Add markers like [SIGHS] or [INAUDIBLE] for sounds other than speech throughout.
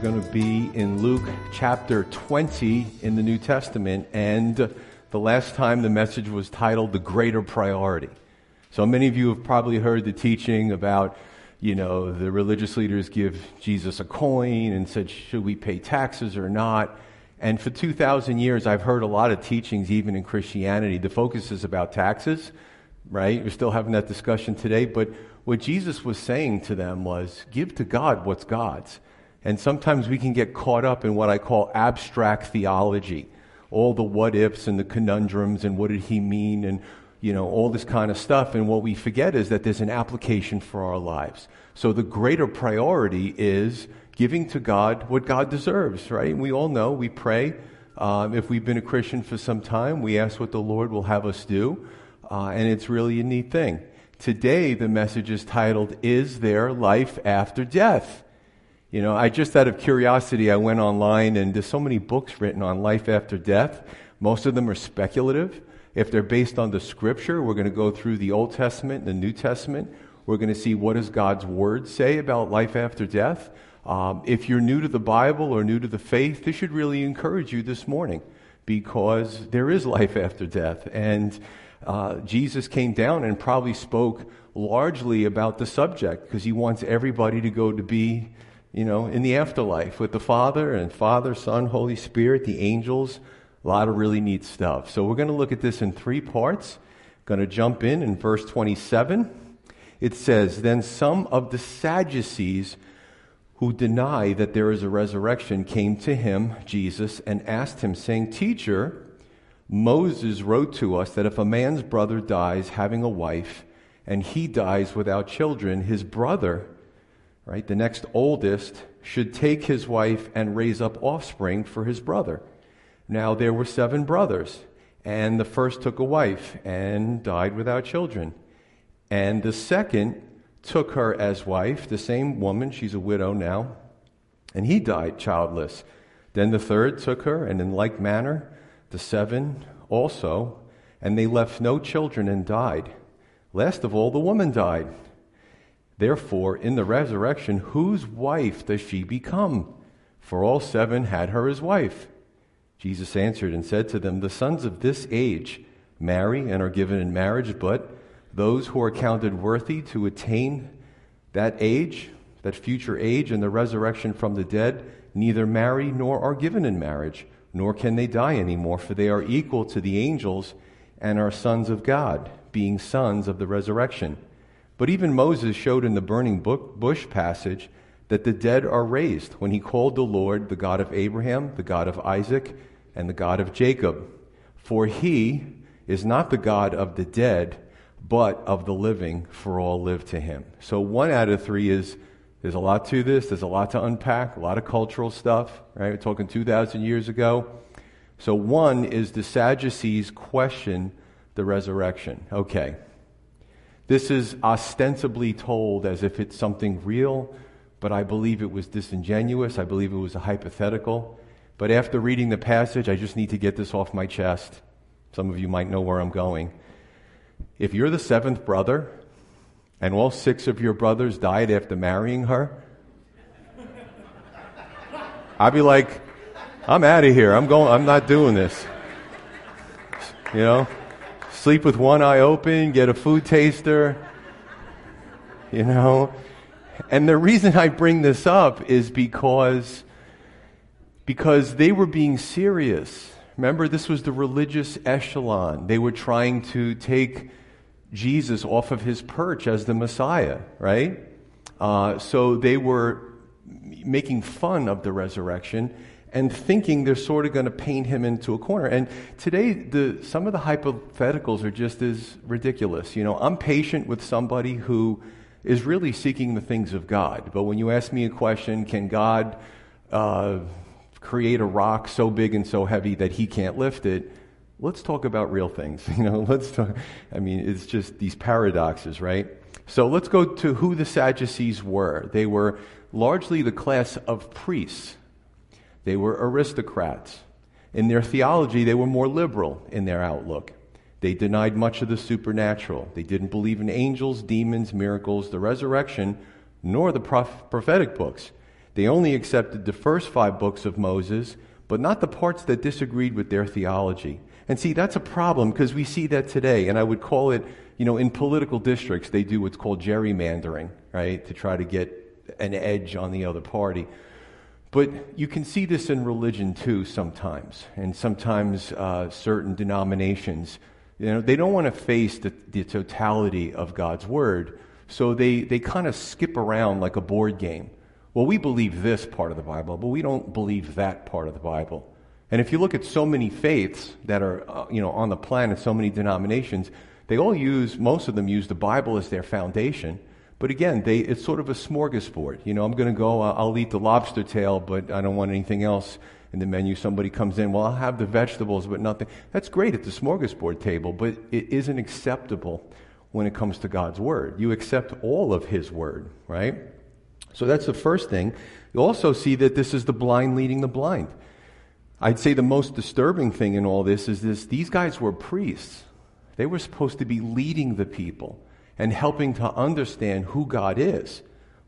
Going to be in Luke chapter 20 in the New Testament, and the last time the message was titled The Greater Priority. So many of you have probably heard the teaching about, you know, the religious leaders give Jesus a coin and said, should we pay taxes or not? And for 2,000 years, I've heard a lot of teachings, even in Christianity. The focus is about taxes, right? We're still having that discussion today. But what Jesus was saying to them was, give to God what's God's. And sometimes we can get caught up in what I call abstract theology. All the what ifs and the conundrums and what did he mean and, you know, all this kind of stuff. And what we forget is that there's an application for our lives. So the greater priority is giving to God what God deserves, right? We all know, we pray. Um, if we've been a Christian for some time, we ask what the Lord will have us do. Uh, and it's really a neat thing. Today, the message is titled, Is There Life After Death? You know, I just out of curiosity, I went online and there's so many books written on life after death. Most of them are speculative. If they're based on the scripture, we're going to go through the Old Testament and the New Testament. We're going to see what does God's word say about life after death. Um, if you're new to the Bible or new to the faith, this should really encourage you this morning because there is life after death. And uh, Jesus came down and probably spoke largely about the subject because he wants everybody to go to be you know, in the afterlife with the Father and Father, Son, Holy Spirit, the angels. A lot of really neat stuff. So we're going to look at this in three parts. Going to jump in in verse 27. It says, Then some of the Sadducees who deny that there is a resurrection came to him, Jesus, and asked him, saying, Teacher, Moses wrote to us that if a man's brother dies having a wife, and he dies without children, his brother right, the next oldest, should take his wife and raise up offspring for his brother. Now there were seven brothers, and the first took a wife and died without children. And the second took her as wife, the same woman, she's a widow now, and he died childless. Then the third took her, and in like manner, the seven also, and they left no children and died. Last of all, the woman died. Therefore, in the resurrection, whose wife does she become? For all seven had her as wife. Jesus answered and said to them, The sons of this age marry and are given in marriage, but those who are counted worthy to attain that age, that future age, and the resurrection from the dead, neither marry nor are given in marriage, nor can they die anymore, for they are equal to the angels and are sons of God, being sons of the resurrection. But even Moses showed in the burning bush passage that the dead are raised when he called the Lord the God of Abraham, the God of Isaac, and the God of Jacob. For he is not the God of the dead, but of the living, for all live to him. So one out of three is there's a lot to this, there's a lot to unpack, a lot of cultural stuff, right? We're talking 2,000 years ago. So one is the Sadducees question the resurrection. Okay. This is ostensibly told as if it's something real, but I believe it was disingenuous. I believe it was a hypothetical. But after reading the passage, I just need to get this off my chest. Some of you might know where I'm going. If you're the seventh brother, and all six of your brothers died after marrying her, I'd be like, I'm out of here. I'm going, I'm not doing this. You know? Sleep with one eye open, get a food taster, you know. And the reason I bring this up is because because they were being serious. Remember, this was the religious echelon. They were trying to take Jesus off of his perch as the Messiah, right? Uh, so they were making fun of the resurrection and thinking they're sort of going to paint him into a corner. And today, the, some of the hypotheticals are just as ridiculous. You know, I'm patient with somebody who is really seeking the things of God. But when you ask me a question, can God uh, create a rock so big and so heavy that he can't lift it. Let's talk about real things. [LAUGHS] You know, let's talk, I mean, it's just these paradoxes, right? So let's go to who the Sadducees were. They were largely the class of priests. They were aristocrats. In their theology, they were more liberal in their outlook. They denied much of the supernatural. They didn't believe in angels, demons, miracles, the resurrection, nor the prophetic books. They only accepted the first five books of Moses, but not the parts that disagreed with their theology. And see, that's a problem because we see that today. And I would call it, you know, in political districts, they do what's called gerrymandering, right, to try to get an edge on the other party. But you can see this in religion too sometimes. And sometimes uh, certain denominations, you know, they don't want to face the, the totality of God's word. So they, they kind of skip around like a board game. Well, we believe this part of the Bible, but we don't believe that part of the Bible. And if you look at so many faiths that are, uh, you know, on the planet, so many denominations, they all use, most of them use the Bible as their foundation. But again, they, it's sort of a smorgasbord. You know, I'm going to go, uh, I'll eat the lobster tail, but I don't want anything else in the menu. Somebody comes in, well, I'll have the vegetables, but nothing. That's great at the smorgasbord table, but it isn't acceptable when it comes to God's Word. You accept all of His Word, right? So that's the first thing. You also see that this is the blind leading the blind. I'd say the most disturbing thing in all this is this these guys were priests. They were supposed to be leading the people and helping to understand who God is,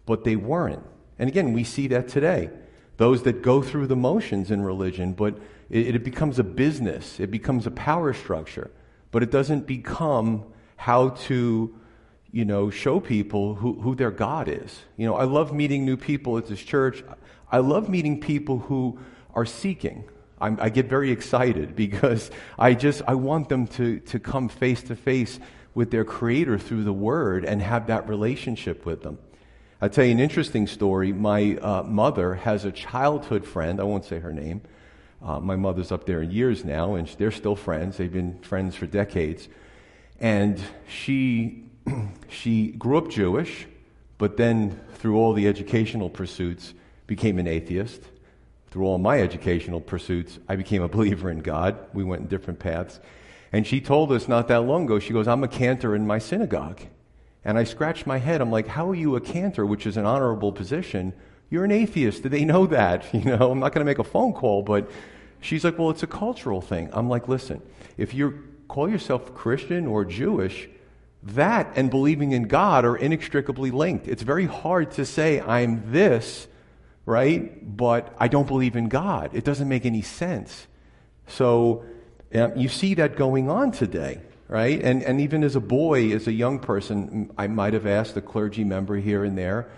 but they weren't. And again, we see that today. Those that go through the motions in religion, but it, it becomes a business, it becomes a power structure, but it doesn't become how to you know, show people who, who their God is. You know, I love meeting new people at this church. I love meeting people who are seeking. I'm, i get very excited [LAUGHS] because I just, I want them to, to come face to face with their creator through the word and have that relationship with them. I'll tell you an interesting story. My uh, mother has a childhood friend. I won't say her name. Uh, my mother's up there in years now, and they're still friends. They've been friends for decades. And she [CLEARS THROAT] she grew up Jewish, but then through all the educational pursuits became an atheist. Through all my educational pursuits, I became a believer in God. We went in different paths. And she told us not that long ago, she goes, I'm a cantor in my synagogue. And I scratched my head. I'm like, how are you a cantor, which is an honorable position? You're an atheist. Do they know that? [LAUGHS] You know, I'm not going to make a phone call, but she's like, well, it's a cultural thing. I'm like, listen, if you call yourself Christian or Jewish, that and believing in God are inextricably linked. It's very hard to say, I'm this, right? But I don't believe in God. It doesn't make any sense. So um, you see that going on today, right? And, and even as a boy, as a young person, I might have asked a clergy member here and there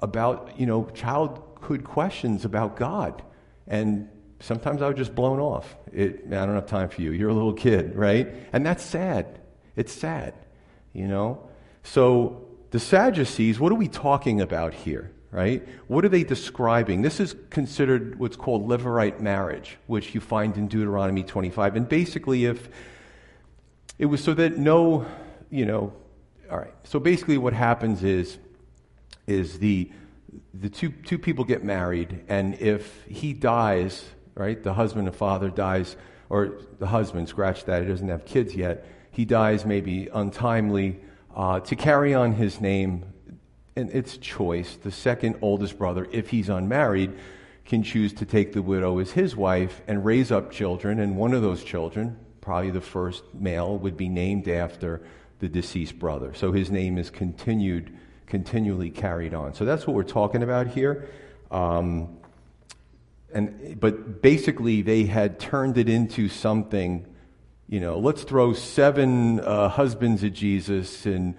about, you know, childhood questions about God. And sometimes I was just blown off. It, I don't have time for you. You're a little kid, right? And that's sad. It's sad you know? So the Sadducees, what are we talking about here, right? What are they describing? This is considered what's called levirate marriage, which you find in Deuteronomy 25. And basically, if it was so that no, you know, all right. So basically, what happens is, is the the two two people get married, and if he dies, right, the husband and father dies, or the husband, scratch that, he doesn't have kids yet he dies maybe untimely, uh, to carry on his name, and it's choice. The second oldest brother, if he's unmarried, can choose to take the widow as his wife and raise up children, and one of those children, probably the first male, would be named after the deceased brother. So his name is continued, continually carried on. So that's what we're talking about here. Um, and, but basically, they had turned it into something you know, let's throw seven uh, husbands at Jesus, and,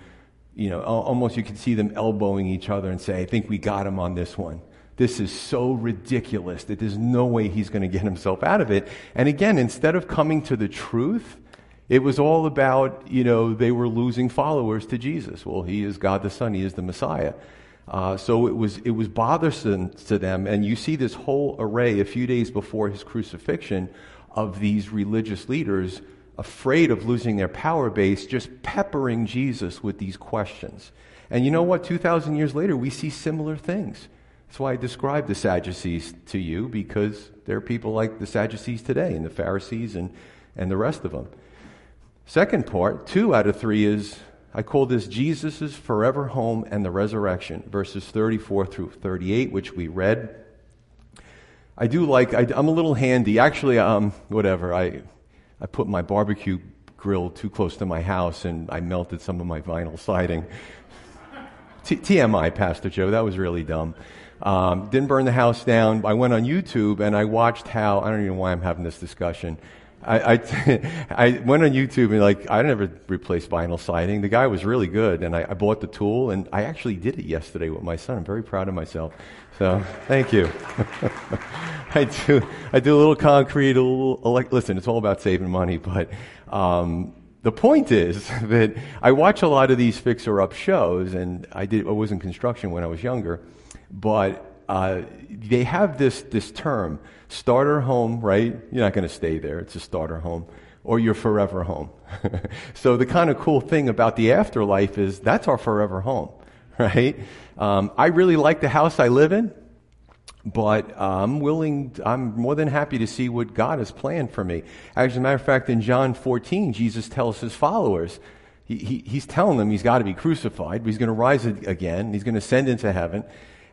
you know, almost you can see them elbowing each other and say, I think we got him on this one. This is so ridiculous that there's no way he's going to get himself out of it. And again, instead of coming to the truth, it was all about, you know, they were losing followers to Jesus. Well, he is God the Son, he is the Messiah. Uh, so it was, it was bothersome to them. And you see this whole array a few days before his crucifixion of these religious leaders afraid of losing their power base, just peppering Jesus with these questions. And you know what? 2,000 years later, we see similar things. That's why I describe the Sadducees to you, because there are people like the Sadducees today, and the Pharisees, and, and the rest of them. Second part, two out of three is I call this Jesus' forever home and the resurrection, verses 34 through 38, which we read. I do like, I, am a little handy. Actually, um, whatever. I, I put my barbecue grill too close to my house and I melted some of my vinyl siding. T- TMI, Pastor Joe. That was really dumb. Um, didn't burn the house down. I went on YouTube and I watched how, I don't even know why I'm having this discussion. I, I, [LAUGHS] I, went on YouTube and like I never replaced vinyl siding. The guy was really good, and I, I, bought the tool, and I actually did it yesterday with my son. I'm very proud of myself. So thank you. [LAUGHS] I do I do a little concrete, a little elect- listen. It's all about saving money, but um, the point is [LAUGHS] that I watch a lot of these fixer-up shows, and I did I was in construction when I was younger, but uh, they have this, this term, starter home, right? You're not going to stay there. It's a starter home. Or your forever home. [LAUGHS] so the kind of cool thing about the afterlife is that's our forever home, [LAUGHS] right? Um, I really like the house I live in, but I'm willing, I'm more than happy to see what God has planned for me. As a matter of fact, in John 14, Jesus tells his followers, he, he, he's telling them he's got to be crucified, but he's going to rise again, he's going to ascend into heaven.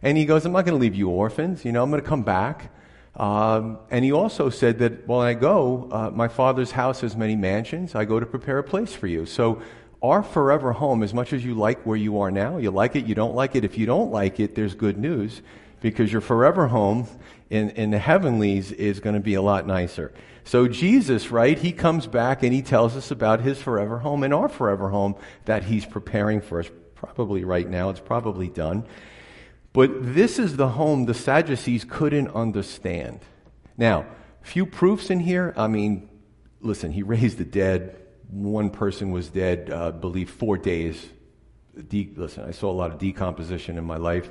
And he goes, I'm not going to leave you orphans. You know, I'm going to come back. Um, and he also said that when I go, uh, my father's house has many mansions. I go to prepare a place for you. So our forever home, as much as you like where you are now, you like it, you don't like it. If you don't like it, there's good news because your forever home in, in the heavenlies is going to be a lot nicer. So Jesus, right, he comes back and he tells us about his forever home and our forever home that he's preparing for us. Probably right now, it's probably done. But this is the home the Sadducees couldn't understand. Now, few proofs in here. I mean, listen, he raised the dead. One person was dead, uh, believe, four days. De- listen, I saw a lot of decomposition in my life.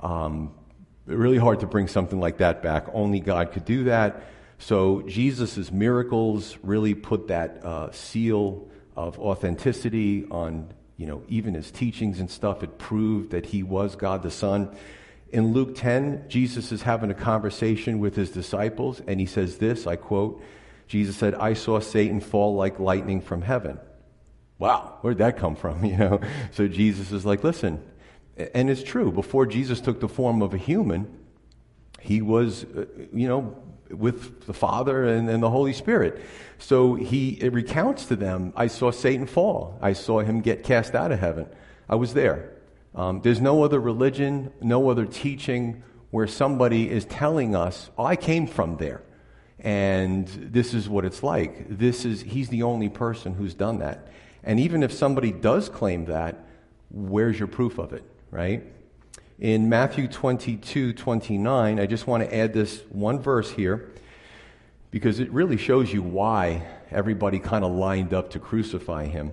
Um, really hard to bring something like that back. Only God could do that. So Jesus' miracles really put that uh, seal of authenticity on you know, even his teachings and stuff, it proved that he was God the Son. In Luke 10, Jesus is having a conversation with his disciples, and he says this I quote, Jesus said, I saw Satan fall like lightning from heaven. Wow, where'd that come from? [LAUGHS] You know? So Jesus is like, listen, and it's true, before Jesus took the form of a human, he was, uh, you know, with the Father and, and, the Holy Spirit. So he recounts to them, I saw Satan fall. I saw him get cast out of heaven. I was there. Um, there's no other religion, no other teaching where somebody is telling us, oh, I came from there. And this is what it's like. This is, he's the only person who's done that. And even if somebody does claim that, where's your proof of it, right? In Matthew 22 29. I just want to add this one verse here because it really shows you why everybody kind of lined up to crucify him.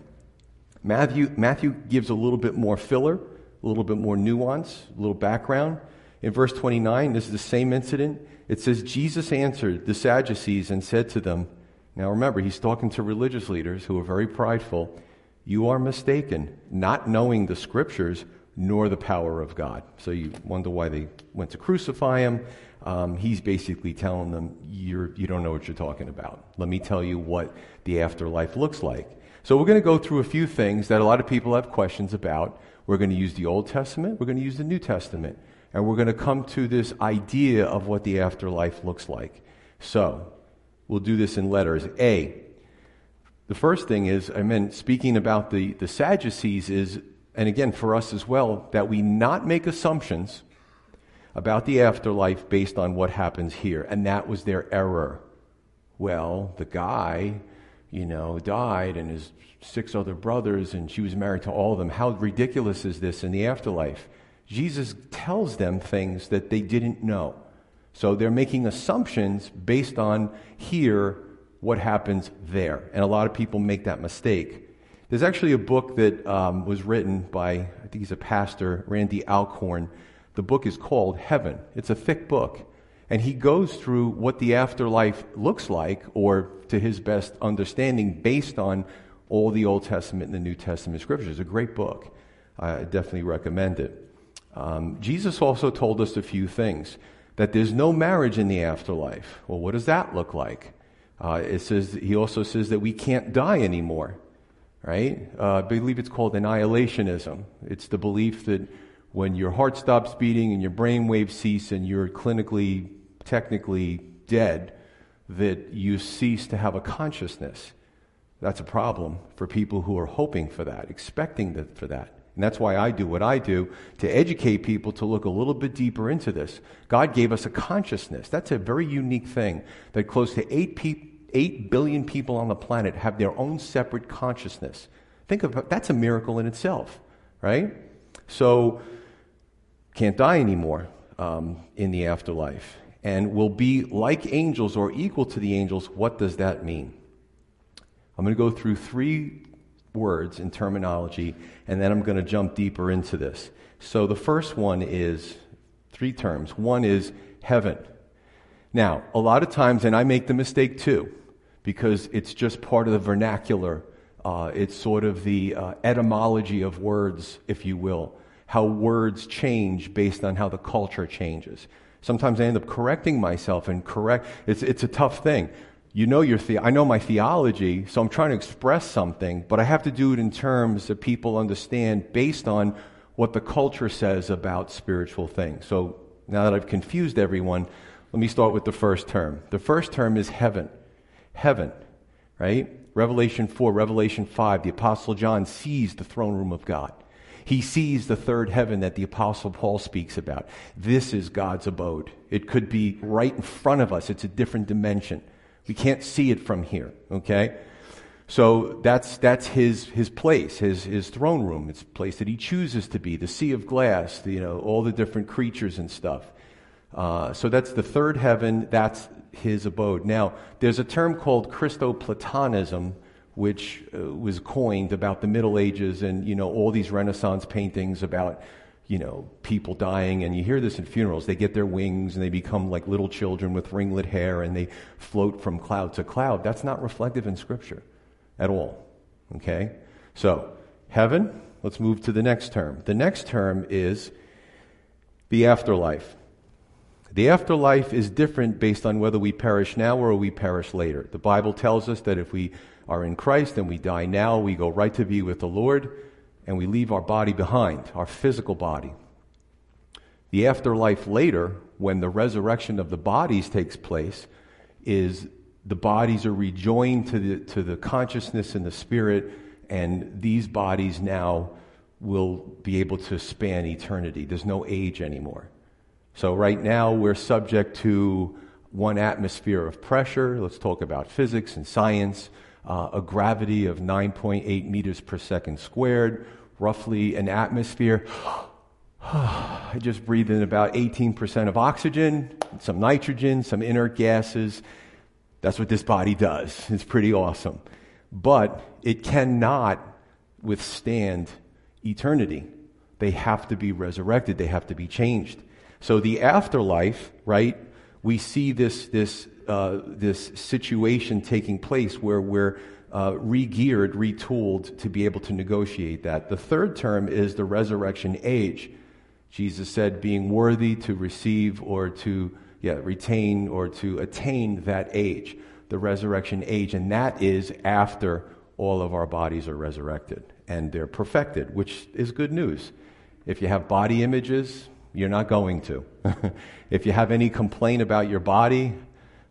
Matthew, Matthew gives a little bit more filler, a little bit more nuance, a little background. In verse 29, this is the same incident. It says, Jesus answered the Sadducees and said to them, Now remember, he's talking to religious leaders who are very prideful. You are mistaken, not knowing the scriptures nor the power of God. So you wonder why they went to crucify him. Um, he's basically telling them, you're, you don't know what you're talking about. Let me tell you what the afterlife looks like. So we're going to go through a few things that a lot of people have questions about. We're going to use the Old Testament, we're going to use the New Testament, and we're going to come to this idea of what the afterlife looks like. So we'll do this in letters. A. The first thing is, I meant speaking about the, the Sadducees, is and again for us as well, that we not make assumptions about the afterlife based on what happens here. And that was their error. Well, the guy, you know, died and his six other brothers, and she was married to all of them. How ridiculous is this in the afterlife? Jesus tells them things that they didn't know. So they're making assumptions based on here what happens there. And a lot of people make that mistake. There's actually a book that um, was written by, I think he's a pastor, Randy Alcorn. The book is called Heaven. It's a thick book. And he goes through what the afterlife looks like, or to his best understanding, based on all the Old Testament and the New Testament scriptures. It's a great book. I definitely recommend it. Um, Jesus also told us a few things that there's no marriage in the afterlife. Well, what does that look like? Uh, it says he also says that we can't die anymore, right? Uh, I believe it's called annihilationism. It's the belief that when your heart stops beating and your brain waves cease and you're clinically, technically dead, that you cease to have a consciousness. That's a problem for people who are hoping for that, expecting that, for that. And that's why I do what I do to educate people to look a little bit deeper into this. God gave us a consciousness. That's a very unique thing that close to 8, pe- 8 billion people on the planet have their own separate consciousness. Think of that's a miracle in itself, right? So, can't die anymore um, in the afterlife and will be like angels or equal to the angels. What does that mean? I'm going to go through three words in terminology, and then I'm going to jump deeper into this. So the first one is three terms. One is heaven. Now, a lot of times, and I make the mistake too, because it's just part of the vernacular. Uh, it's sort of the uh, etymology of words, if you will, how words change based on how the culture changes. Sometimes I end up correcting myself and correct. It's, it's a tough thing you know your the- I know my theology, so I'm trying to express something, but I have to do it in terms that people understand based on what the culture says about spiritual things. So now that I've confused everyone, let me start with the first term. The first term is heaven. Heaven, right? Revelation 4, Revelation 5, the Apostle John sees the throne room of God. He sees the third heaven that the Apostle Paul speaks about. This is God's abode. It could be right in front of us, it's a different dimension. We can't see it from here, okay? So that's, that's his, his place, his, his throne room. It's a place that he chooses to be, the sea of glass, the, you know, all the different creatures and stuff. Uh, so that's the third heaven, that's his abode. Now, there's a term called Christoplatonism, which uh, was coined about the Middle Ages and, you know, all these Renaissance paintings about you know, people dying, and you hear this in funerals. They get their wings and they become like little children with ringlet hair and they float from cloud to cloud. That's not reflective in Scripture at all. Okay? So, heaven, let's move to the next term. The next term is the afterlife. The afterlife is different based on whether we perish now or we perish later. The Bible tells us that if we are in Christ and we die now, we go right to be with the Lord and we leave our body behind, our physical body. The afterlife later, when the resurrection of the bodies takes place, is the bodies are rejoined to the, to the consciousness and the spirit, and these bodies now will be able to span eternity. There's no age anymore. So, right now, we're subject to one atmosphere of pressure. Let's talk about physics and science uh, a gravity of 9.8 meters per second squared, roughly an atmosphere. [SIGHS] I just breathed in about 18% of oxygen, some nitrogen, some inert gases. That's what this body does. It's pretty awesome. But it cannot withstand eternity. They have to be resurrected, they have to be changed. So the afterlife, right? We see this, this uh, this situation taking place where we're uh, re-geared, retooled to be able to negotiate that. The third term is the resurrection age. Jesus said, being worthy to receive or to yeah, retain or to attain that age, the resurrection age. And that is after all of our bodies are resurrected and they're perfected, which is good news. If you have body images, you're not going to. [LAUGHS] if you have any complaint about your body,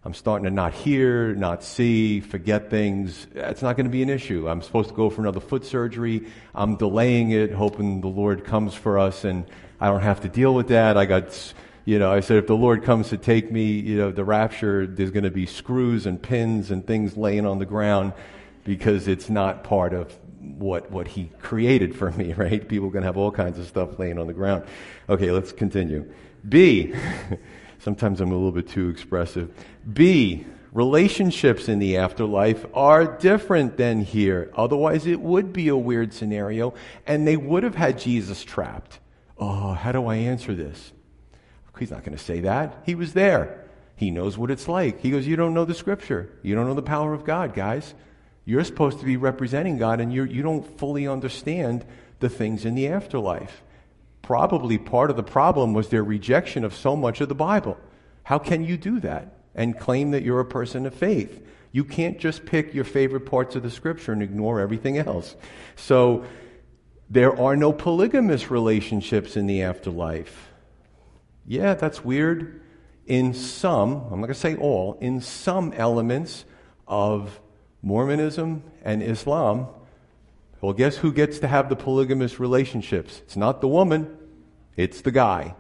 I'm starting to not hear, not see, forget things. It's not going to be an issue. I'm supposed to go for another foot surgery. I'm delaying it, hoping the Lord comes for us and I don't have to deal with that. I got, you know, I said if the Lord comes to take me, you know, the rapture, there's going to be screws and pins and things laying on the ground because it's not part of what, what He created for me, [LAUGHS] right? People to have all kinds of stuff laying on the ground. Okay, let's continue. B. [LAUGHS] Sometimes I'm a little bit too expressive. B, relationships in the afterlife are different than here. Otherwise, it would be a weird scenario, and they would have had Jesus trapped. Oh, how do I answer this? He's not going to say that. He was there. He knows what it's like. He goes, You don't know the scripture. You don't know the power of God, guys. You're supposed to be representing God, and you're, you do not fully understand the things in the afterlife. probably part of the problem was their rejection of so much of the Bible. How can you do that and claim that you're a person of faith? You can't just pick your favorite parts of the scripture and ignore everything else. So there are no polygamous relationships in the afterlife. Yeah, that's weird. In some, I'm not going to say all, in some elements of Mormonism and Islam, well, guess who gets to have the polygamous relationships? It's not the woman, it's the guy.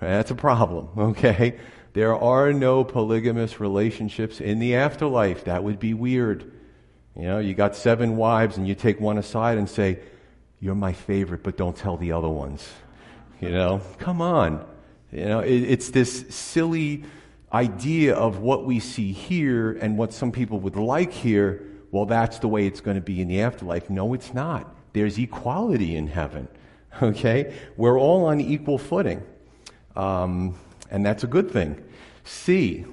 That's a problem, [LAUGHS] okay? There are no polygamous relationships in the afterlife. That would be weird. You know, you got seven wives and you take one aside and say, You're my favorite, but don't tell the other ones. You know, come on. You know, it, it's this silly idea of what we see here and what some people would like here. Well, that's the way it's going to be in the afterlife. No, it's not. There's equality in heaven. [LAUGHS] Okay? We're all on equal footing. Um, and that's a good thing. C,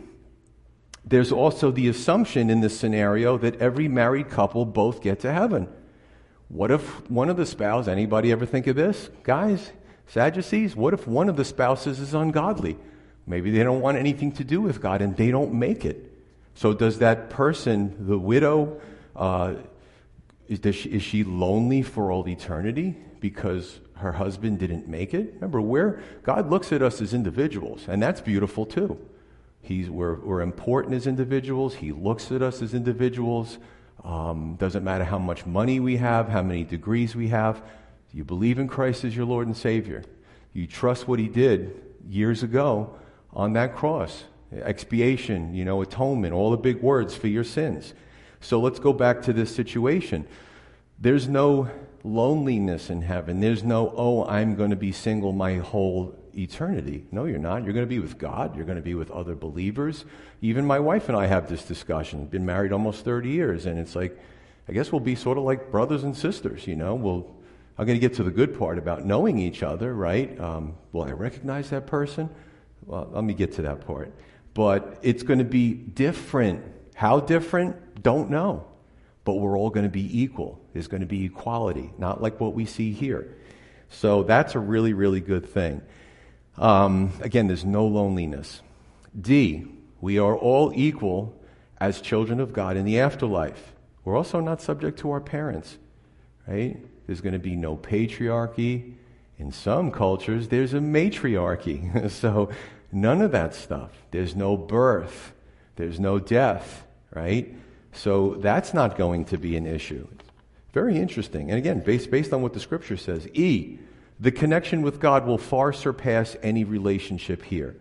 there's also the assumption in this scenario that every married couple both get to heaven. What if one of the spouses, anybody ever think of this? Guys, Sadducees, what if one of the spouses is ungodly? Maybe they don't want anything to do with God and they don't make it. So, does that person, the widow, uh, is, she, is she lonely for all eternity because her husband didn't make it? Remember, where God looks at us as individuals, and that's beautiful too. He's, we're, we're important as individuals. He looks at us as individuals. Um, doesn't matter how much money we have, how many degrees we have. You believe in Christ as your Lord and Savior. You trust what He did years ago on that cross. Expiation, you know, atonement, all the big words for your sins. So let's go back to this situation. There's no loneliness in heaven. There's no, oh, I'm going to be single my whole eternity. No, you're not. You're going to be with God. You're going to be with other believers. Even my wife and I have this discussion. Been married almost 30 years, and it's like, I guess we'll be sort of like brothers and sisters, you know? We'll I'm going to get to the good part about knowing each other, right? Um, will I recognize that person? Well, let me get to that part. But it's going to be different. How different? Don't know. But we're all going to be equal. There's going to be equality, not like what we see here. So that's a really, really good thing. Um, again, there's no loneliness. D, we are all equal as children of God in the afterlife. We're also not subject to our parents, right? There's going to be no patriarchy. In some cultures, there's a matriarchy. [LAUGHS] so none of that stuff. There's no birth. There's no death, right? So that's not going to be an issue. Very interesting. And again, based, based on what the scripture says. E, the connection with God will far surpass any relationship here.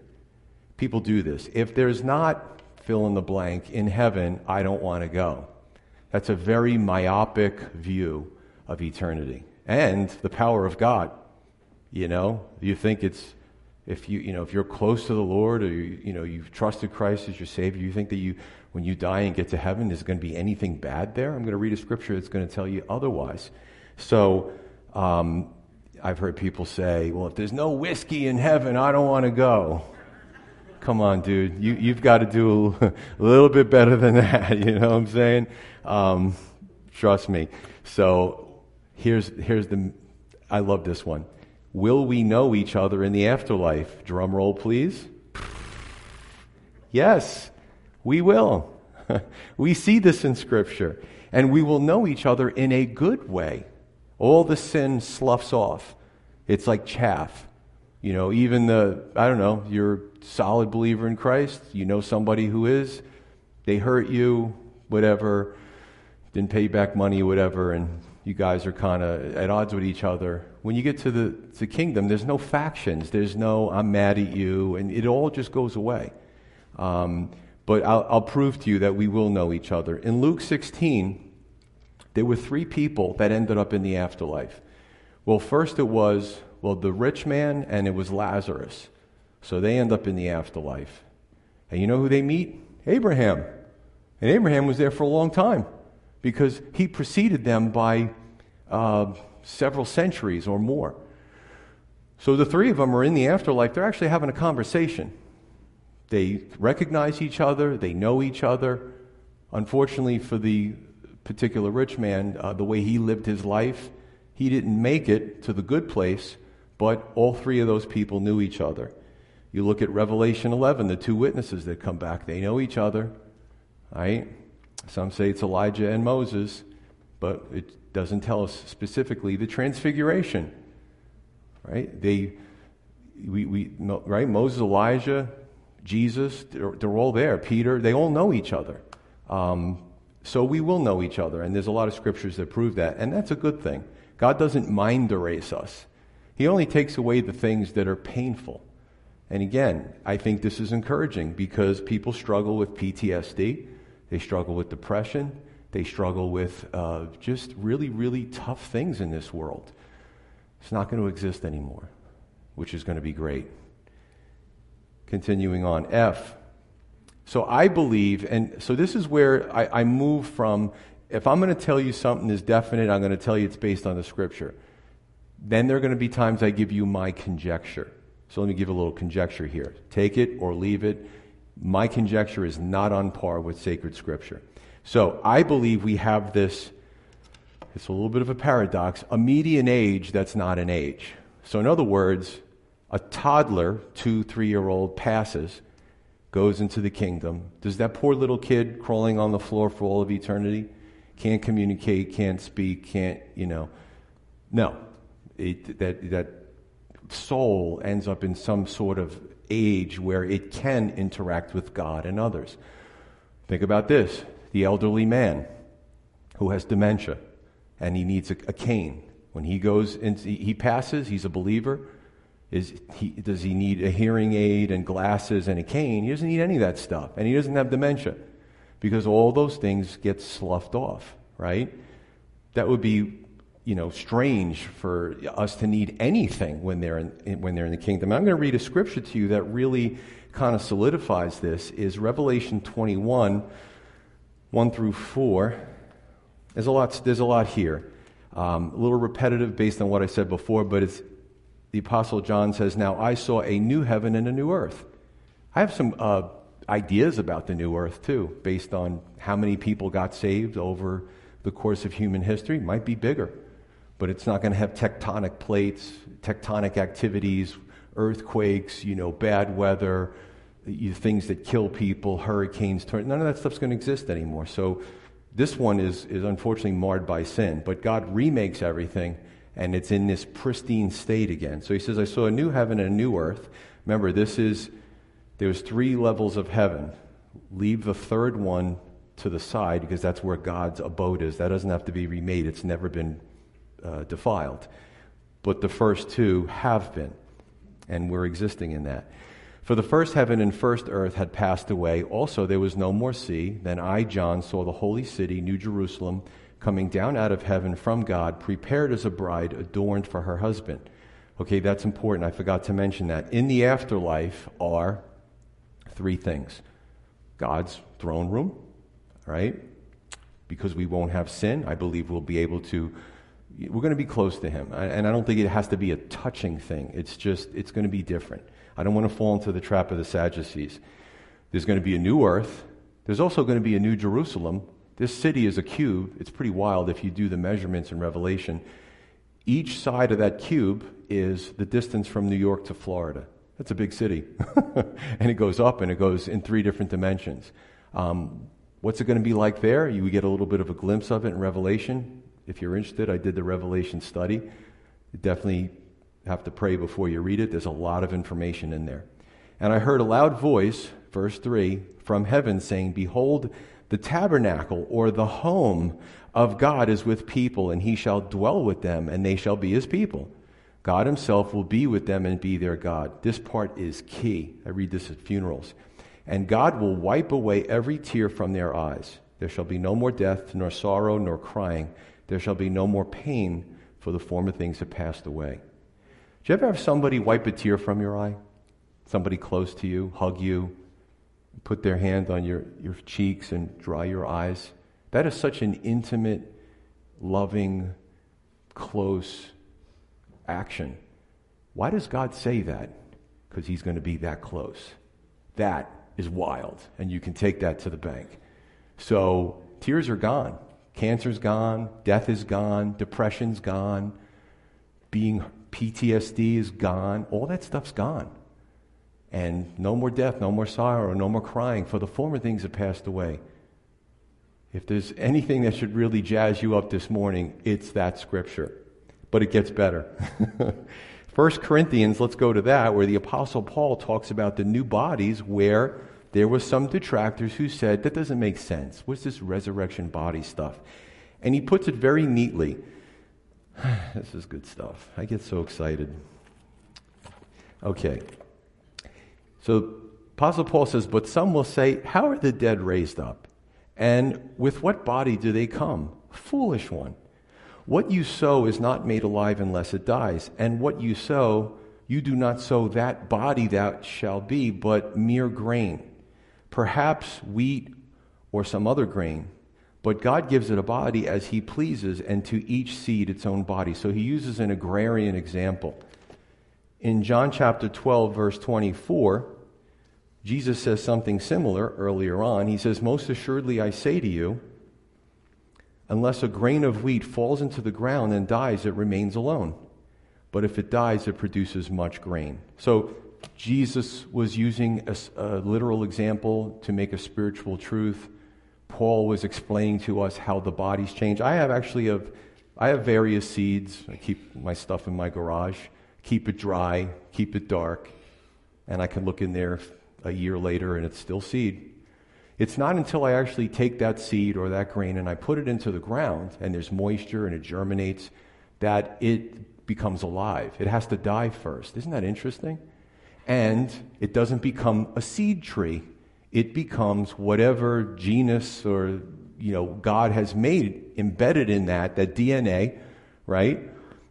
People do this. If there's not fill in the blank in heaven, I don't want to go. That's a very myopic view of eternity and the power of God. You know, you think it's if you you know if you're close to the Lord or you, you know you've trusted Christ as your Savior, you think that you when you die and get to heaven, there's going to be anything bad there. I'm going to read a scripture that's going to tell you otherwise. So um, I've heard people say, "Well, if there's no whiskey in heaven, I don't want to go." Come on, dude, you, you've got to do a little bit better than that. [LAUGHS] You know what I'm saying? Um, trust me. So Here's, here's the, I love this one. Will we know each other in the afterlife? Drum roll, please. Yes, we will. [LAUGHS] we see this in Scripture. And we will know each other in a good way. All the sin sloughs off. It's like chaff. You know, even the, I don't know, you're a solid believer in Christ, you know somebody who is, they hurt you, whatever, didn't pay back money, whatever, and you guys are kind of at odds with each other. When you get to the, the kingdom, there's no factions. There's no, I'm mad at you, and it all just goes away. Um, but I'll, I'll prove to you that we will know each other. In Luke 16, there were three people that ended up in the afterlife. Well, first it was, well, the rich man, and it was Lazarus. So they end up in the afterlife. And you know who they meet? Abraham. And Abraham was there for a long time because he preceded them by uh, several centuries or more. So the three of them are in the afterlife. They're actually having a conversation. They recognize each other, they know each other. Unfortunately, for the particular rich man, uh, the way he lived his life, he didn't make it to the good place, But all three of those people knew each other. You look at Revelation 11, the two witnesses that come back, they know each other, right? Some say it's Elijah and Moses, but it doesn't tell us specifically the transfiguration, right? They, we, we, right? Moses, Elijah, Jesus, they're, they're all there. Peter, they all know each other. Um, so we will know each other, and there's a lot of scriptures that prove that, and that's a good thing. God doesn't mind erase us. He only takes away the things that are painful. And again, I think this is encouraging because people struggle with PTSD, they struggle with depression, they struggle with uh, just really, really tough things in this world. It's not going to exist anymore, which is going to be great. Continuing on, F. So I believe, and so this is where I, I move from if I'm going to tell you something is definite, I'm going to tell you it's based on the scripture. Then there are going to be times I give you my conjecture. So let me give a little conjecture here. Take it or leave it. My conjecture is not on par with sacred scripture. So I believe we have this, it's a little bit of a paradox, a median age that's not an age. So in other words, a toddler, two, three year old, passes, goes into the kingdom. Does that poor little kid crawling on the floor for all of eternity can't communicate, can't speak, can't, you know? No. It, that, that soul ends up in some sort of age where it can interact with God and others. Think about this the elderly man who has dementia and he needs a, a cane. When he goes into, he passes, he's a believer. Is he, does he need a hearing aid and glasses and a cane? He doesn't need any of that stuff. And he doesn't have dementia because all those things get sloughed off, right? That would be you know, strange for us to need anything when they're in, when they're in the kingdom. I'm going to read a scripture to you that really kind of solidifies this is Revelation 21, 1 through 4. There's a lot, there's a lot here. Um, a little repetitive based on what I said before, but it's, the Apostle John says, Now I saw a new heaven and a new earth. I have some uh, ideas about the new earth, too, based on how many people got saved over the course of human history. Might be bigger but it's not going to have tectonic plates, tectonic activities, earthquakes, you know, bad weather, things that kill people, hurricanes. None of that stuff's going to exist anymore. So this one is, is unfortunately marred by sin, but God remakes everything and it's in this pristine state again. So he says, I saw a new heaven and a new earth. Remember, this is, there's three levels of heaven. Leave the third one to the side because that's where God's abode is. That doesn't have to be remade. It's never been uh, defiled. But the first two have been, and we're existing in that. For the first heaven and first earth had passed away. Also, there was no more sea. Then I, John, saw the holy city, New Jerusalem, coming down out of heaven from God, prepared as a bride adorned for her husband. Okay, that's important. I forgot to mention that. In the afterlife are three things God's throne room, right? Because we won't have sin, I believe we'll be able to we're going to be close to him. And I don't think it has to be a touching thing. It's just, it's going to be different. I don't want to fall into the trap of the Sadducees. There's going to be a new earth. There's also going to be a new Jerusalem. This city is a cube. It's pretty wild if you do the measurements in Revelation. Each side of that cube is the distance from New York to Florida. That's a big city. [LAUGHS] and it goes up and it goes in three different dimensions. Um, what's it going to be like there? You get a little bit of a glimpse of it in Revelation if you're interested, I did the Revelation study. You definitely have to pray before you read it. There's a lot of information in there. And I heard a loud voice, verse 3, from heaven saying, Behold, the tabernacle or the home of God is with people, and he shall dwell with them, and they shall be his people. God himself will be with them and be their God. This part is key. I read this at funerals. And God will wipe away every tear from their eyes. There shall be no more death, nor sorrow, nor crying there shall be no more pain, for the former things have passed away. Do you ever have somebody wipe a tear from your eye? Somebody close to you, hug you, put their hand on your, your cheeks and dry your eyes? That is such an intimate, loving, close action. Why does God say that? Because He's going to be that close. That is wild, and you can take that to the bank. So, tears are gone. Cancer's gone, death is gone, depression's gone, being PTSD is gone. All that stuff's gone. And no more death, no more sorrow, no more crying, for the former things have passed away. If there's anything that should really jazz you up this morning, it's that scripture. But it gets better. [LAUGHS] 1 Corinthians, let's go to that, where the Apostle Paul talks about the new bodies where there were some detractors who said, that doesn't make sense. What's this resurrection body stuff? And he puts it very neatly. [SIGHS] this is good stuff. I get so excited. Okay. So Apostle Paul says, But some will say, How are the dead raised up? And with what body do they come? Foolish one. What you sow is not made alive unless it dies. And what you sow, you do not sow that body that shall be, but mere grain. Perhaps wheat or some other grain. But God gives it a body as He pleases, and to each seed its own body. So He uses an agrarian example. In John chapter 12, verse 24, Jesus says something similar earlier on. He says, Most assuredly I say to you, Unless a grain of wheat falls into the ground and dies, it remains alone. But if it dies, it produces much grain. So Jesus was using a, a, literal example to make a spiritual truth. Paul was explaining to us how the bodies change. I have actually have, I have various seeds. I keep my stuff in my garage. Keep it dry, keep it dark, and I can look in there a year later and it's still seed. It's not until I actually take that seed or that grain and I put it into the ground and there's moisture and it germinates that it becomes alive. It has to die first. Isn't that interesting? And it doesn't become a seed tree. It becomes whatever genus or you know God has made embedded in that that DNA, right?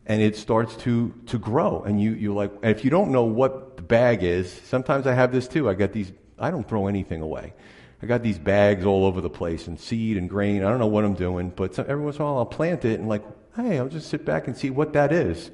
And it starts to to grow. And you you like if you don't know what the bag is, sometimes I have this too. I got these I don't throw anything away. I got these bags all over the place and seed and grain. I don't know what I'm doing, but every once in a while I'll plant it and like, hey, I'll just sit back and see what that is.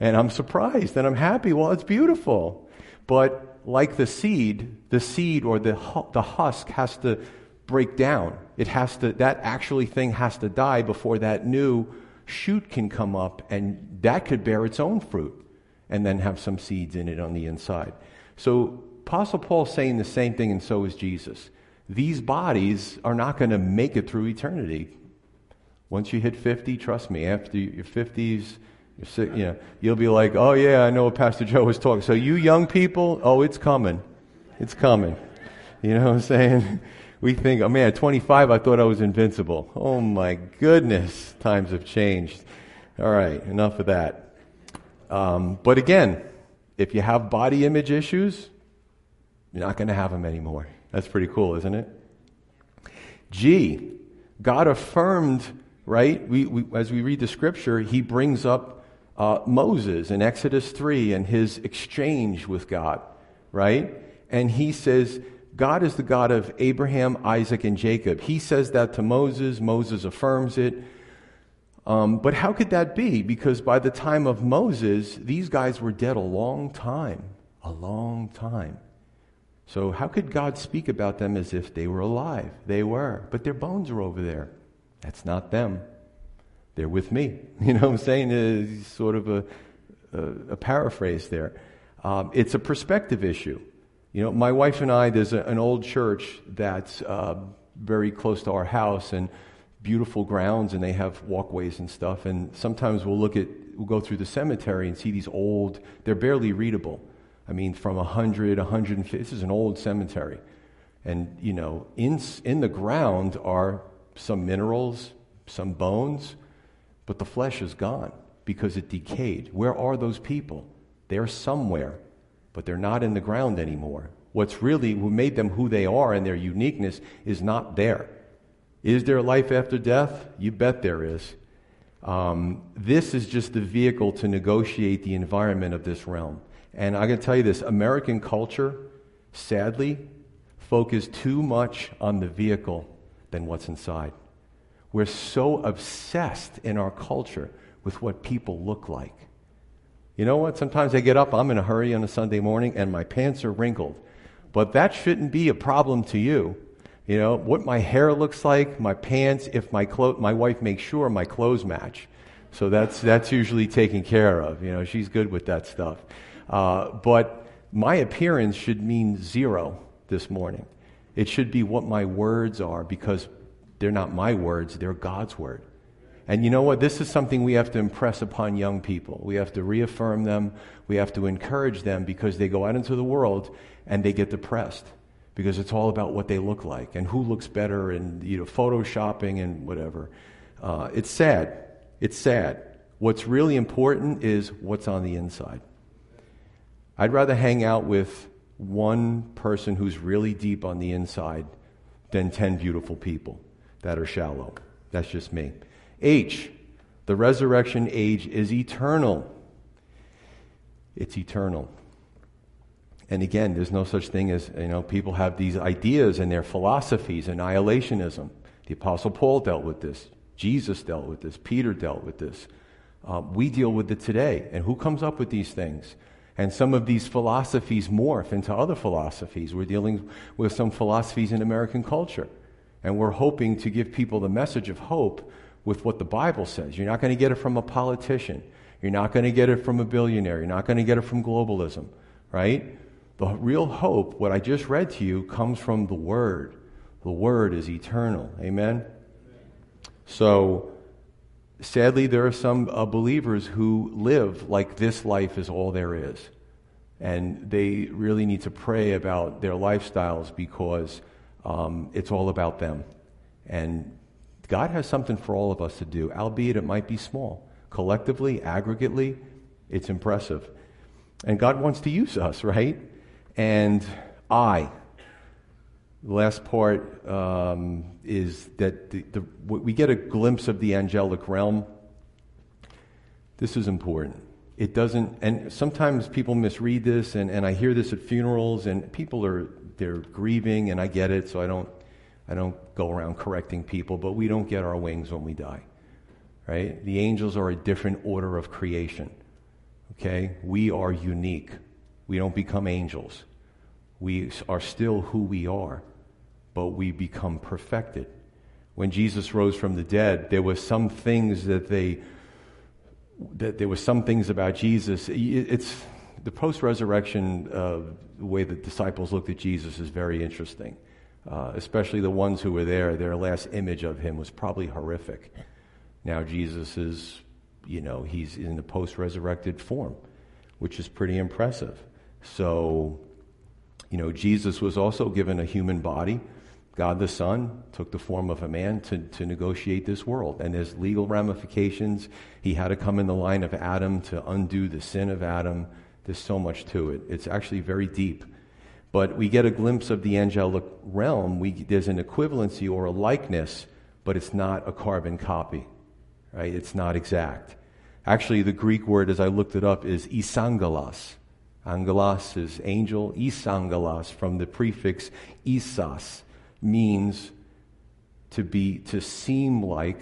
And I'm surprised and I'm happy. Well, it's beautiful. But like the seed, the seed or the, the husk has to break down. It has to, that actually thing has to die before that new shoot can come up and that could bear its own fruit and then have some seeds in it on the inside. So Apostle Paul's saying the same thing and so is Jesus these bodies are not going to make it through eternity. Once you hit 50, trust me, after your 50s, you're sick, you know, you'll be like, oh, yeah, I know what Pastor Joe was talking. So, you young people, oh, it's coming. It's coming. You know what I'm saying? [LAUGHS] We think, oh, man, at 25, I thought I was invincible. Oh, my goodness, times have changed. All right, enough of that. Um, but again, if you have body image issues, you're not going to have them anymore. That's pretty cool, isn't it? G, God affirmed, right? We, we, as we read the scripture, he brings up uh, Moses in Exodus 3 and his exchange with God, right? And he says, God is the God of Abraham, Isaac, and Jacob. He says that to Moses. Moses affirms it. Um, but how could that be? Because by the time of Moses, these guys were dead a long time. A long time. So, how could God speak about them as if they were alive? They were, but their bones are over there. That's not them. They're with me. [LAUGHS] You know what I'm saying? It's sort of a, a, a paraphrase there. Um, it's a perspective issue. You know, my wife and I, there's a, an old church that's uh, very close to our house and beautiful grounds, and they have walkways and stuff. And sometimes we'll look at, we'll go through the cemetery and see these old, they're barely readable I mean, from 100, 150, this is an old cemetery. And, you know, in, in the ground are some minerals, some bones, but the flesh is gone because it decayed. Where are those people? They're somewhere, but they're not in the ground anymore. What's really who made them who they are and their uniqueness is not there. Is there life after death? You bet there is. Um, this is just the vehicle to negotiate the environment of this realm. And I can tell you this American culture, sadly, focuses too much on the vehicle than what's inside. We're so obsessed in our culture with what people look like. You know what? Sometimes I get up, I'm in a hurry on a Sunday morning, and my pants are wrinkled. But that shouldn't be a problem to you. You know, what my hair looks like, my pants, if my clothes, my wife makes sure my clothes match. So that's, that's usually taken care of. You know, she's good with that stuff. Uh, but my appearance should mean zero this morning. It should be what my words are because they're not my words, they're God's word. And you know what? This is something we have to impress upon young people. We have to reaffirm them. We have to encourage them because they go out into the world and they get depressed because it's all about what they look like and who looks better and you know photoshopping and whatever. Uh, it's sad. It's sad. What's really important is what's on the inside. I'd rather hang out with one person who's really deep on the inside than 10 beautiful people that are shallow. That's just me. H, the resurrection age is eternal. It's eternal. And again, there's no such thing as, you know, people have these ideas and their philosophies, annihilationism. The Apostle Paul dealt with this. Jesus dealt with this. Peter dealt with this. Uh, we deal with it today. And who comes up with these things? And some of these philosophies morph into other philosophies. We're dealing with some philosophies in American culture. And we're hoping to give people the message of hope with what the Bible says. You're not going to get it from a politician. You're not going to get it from a billionaire. You're not going to get it from globalism, right? The real hope, what I just read to you, comes from the Word. The Word is eternal. Amen? So, sadly, there are some uh, believers who live like this life is all there is. And they really need to pray about their lifestyles because um, it's all about them. And God has something for all of us to do, albeit it might be small. Collectively, aggregately, it's impressive. And God wants to use us, right? And I, the last part um, is that the, the, we get a glimpse of the angelic realm. This is important. It doesn't, and sometimes people misread this, and, and I hear this at funerals, and people are they're grieving, and I get it, so I don't I don't go around correcting people, but we don't get our wings when we die. Right? The angels are a different order of creation. Okay? We are unique. We don't become angels. We are still who we are, but we become perfected. When Jesus rose from the dead, there were some things that they that there were some things about Jesus. It's the post-resurrection uh, way the disciples looked at Jesus is very interesting. Uh, especially the ones who were there. Their last image of him was probably horrific. Now Jesus is, you know, he's in the post-resurrected form, which is pretty impressive. So, you know, Jesus was also given a human body. God the Son took the form of a man to, to negotiate this world. And there's legal ramifications. He had to come in the line of Adam to undo the sin of Adam. There's so much to it. It's actually very deep. But we get a glimpse of the angelic realm. We, there's an equivalency or a likeness, but it's not a carbon copy. Right? It's not exact. Actually, the Greek word, as I looked it up, is isangelos. Angelos is angel. Isangelos, from the prefix isas, means to be, to seem like,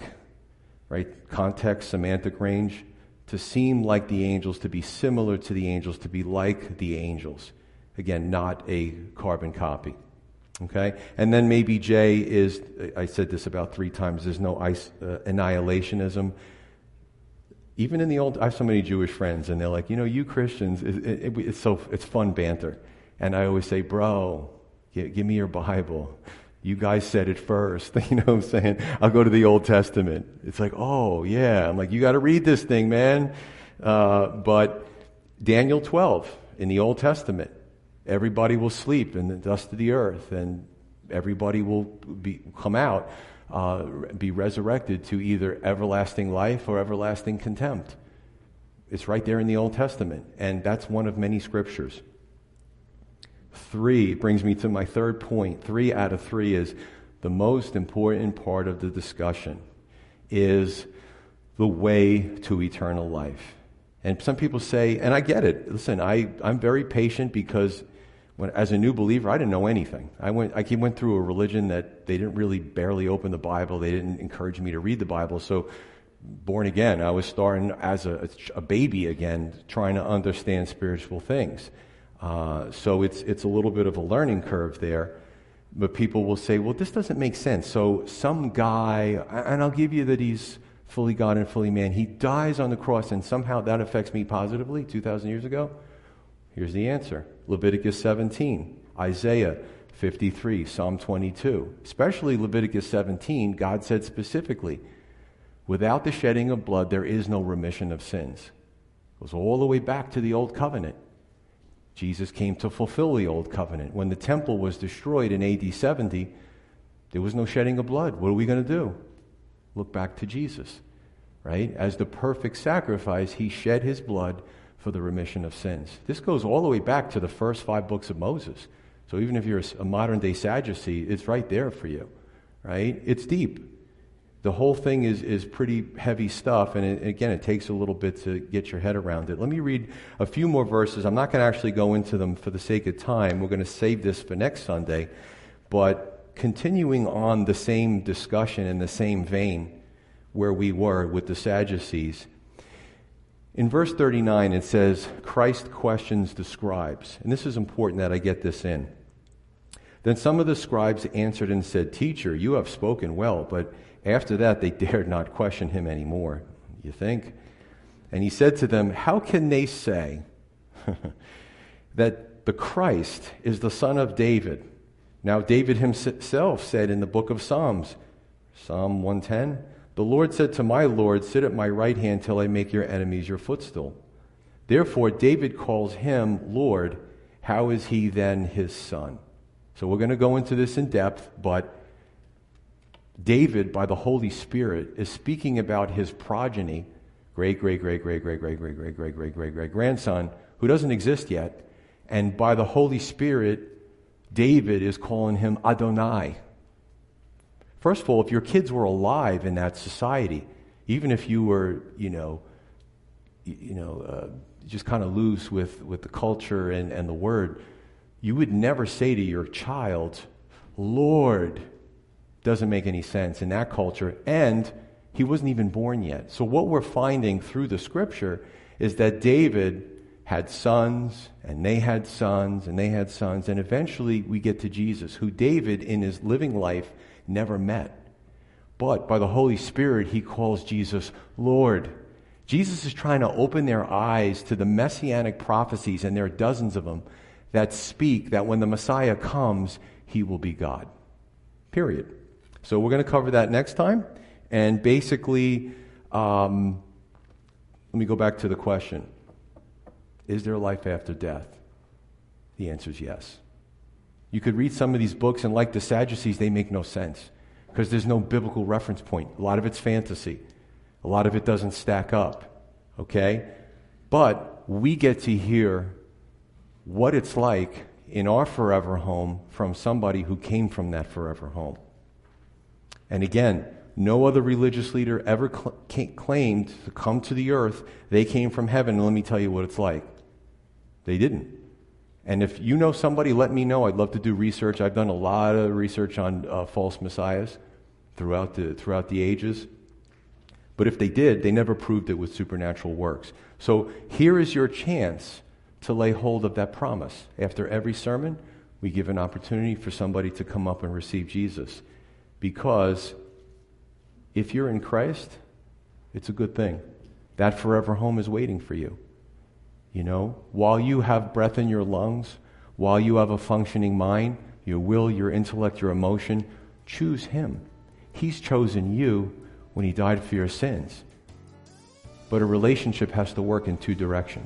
right? Context, semantic range. To seem like the angels, to be similar to the angels, to be like the angels. Again, not a carbon copy. Okay? And then maybe J is, I said this about three times, there's no ice, uh, annihilationism even in the old, I have so many Jewish friends, and they're like, you know, you Christians, it, it, it's so it's fun banter, and I always say, bro, give, give me your Bible. You guys said it first. [LAUGHS] you know what I'm saying? I'll go to the Old Testament. It's like, oh yeah. I'm like, you got to read this thing, man. Uh, but Daniel 12 in the Old Testament, everybody will sleep in the dust of the earth, and everybody will be, come out uh, be resurrected to either everlasting life or everlasting contempt. It's right there in the Old Testament, and that's one of many scriptures. Three brings me to my third point. Three out of three is the most important part of the discussion is the way to eternal life. And some people say, and I get it. Listen, I, I'm very patient because when, as a new believer, I didn't know anything. I went, I went through a religion that they didn't really barely open the Bible. They didn't encourage me to read the Bible. So, born again, I was starting as a, a baby again, trying to understand spiritual things. Uh, so it's it's a little bit of a learning curve there. But people will say, "Well, this doesn't make sense." So some guy, and I'll give you that he's fully God and fully man. He dies on the cross, and somehow that affects me positively 2,000 years ago? Here's the answer Leviticus 17, Isaiah 53, Psalm 22. Especially Leviticus 17, God said specifically, without the shedding of blood, there is no remission of sins. It goes all the way back to the Old Covenant. Jesus came to fulfill the Old Covenant. When the temple was destroyed in AD 70, there was no shedding of blood. What are we going to do? Look back to Jesus, right? As the perfect sacrifice, he shed his blood for the remission of sins. This goes all the way back to the first five books of Moses. So even if you're a modern day Sadducee, it's right there for you, right? It's deep. The whole thing is, is pretty heavy stuff, and it, again, it takes a little bit to get your head around it. Let me read a few more verses. I'm not going to actually go into them for the sake of time. We're going to save this for next Sunday. But continuing on the same discussion in the same vein where we were with the Sadducees, in verse 39, it says, Christ questions the scribes. And this is important that I get this in. Then some of the scribes answered and said, Teacher, you have spoken well. But after that, they [LAUGHS] dared not question him anymore. You think? And he said to them, How can they say [LAUGHS] that the Christ is the son of David? Now, David himself said in the book of Psalms, Psalm 110, the Lord said to my Lord, Sit at my right hand till I make your enemies your footstool. Therefore, David calls him Lord. How is he then his son? So we're going to go into this in depth, but David, by the Holy Spirit, is speaking about his progeny, great, great, great, great, great, great, great, great, great, great, great, great grandson, who doesn't exist yet. And by the Holy Spirit, David is calling him Adonai, First of all, if your kids were alive in that society, even if you were, you know, you know, uh, just kind of loose with, with the culture and, and the word, you would never say to your child, Lord, doesn't make any sense in that culture. And he wasn't even born yet. So, what we're finding through the scripture is that David had sons, and they had sons, and they had sons. And eventually we get to Jesus, who David, in his living life, never met. But by the Holy Spirit, he calls Jesus Lord. Jesus is trying to open their eyes to the messianic prophecies, and there are dozens of them, that speak that when the Messiah comes, he will be God. Period. So we're going to cover that next time. And basically, um, let me go back to the question Is there life after death? The answer is yes. You could read some of these books, and like the Sadducees, they make no sense because there's no biblical reference point. A lot of it's fantasy, a lot of it doesn't stack up. Okay? But we get to hear what it's like in our forever home from somebody who came from that forever home. And again, no other religious leader ever cl- claimed to come to the earth. They came from heaven, let me tell you what it's like. They didn't. And if you know somebody, let me know. I'd love to do research. I've done a lot of research on uh, false messiahs throughout the, throughout the ages. But if they did, they never proved it with supernatural works. So here is your chance to lay hold of that promise. After every sermon, we give an opportunity for somebody to come up and receive Jesus. Because if you're in Christ, it's a good thing. That forever home is waiting for you. You know, while you have breath in your lungs, while you have a functioning mind, your will, your intellect, your emotion, choose Him. He's chosen you when He died for your sins. But a relationship has to work in two directions.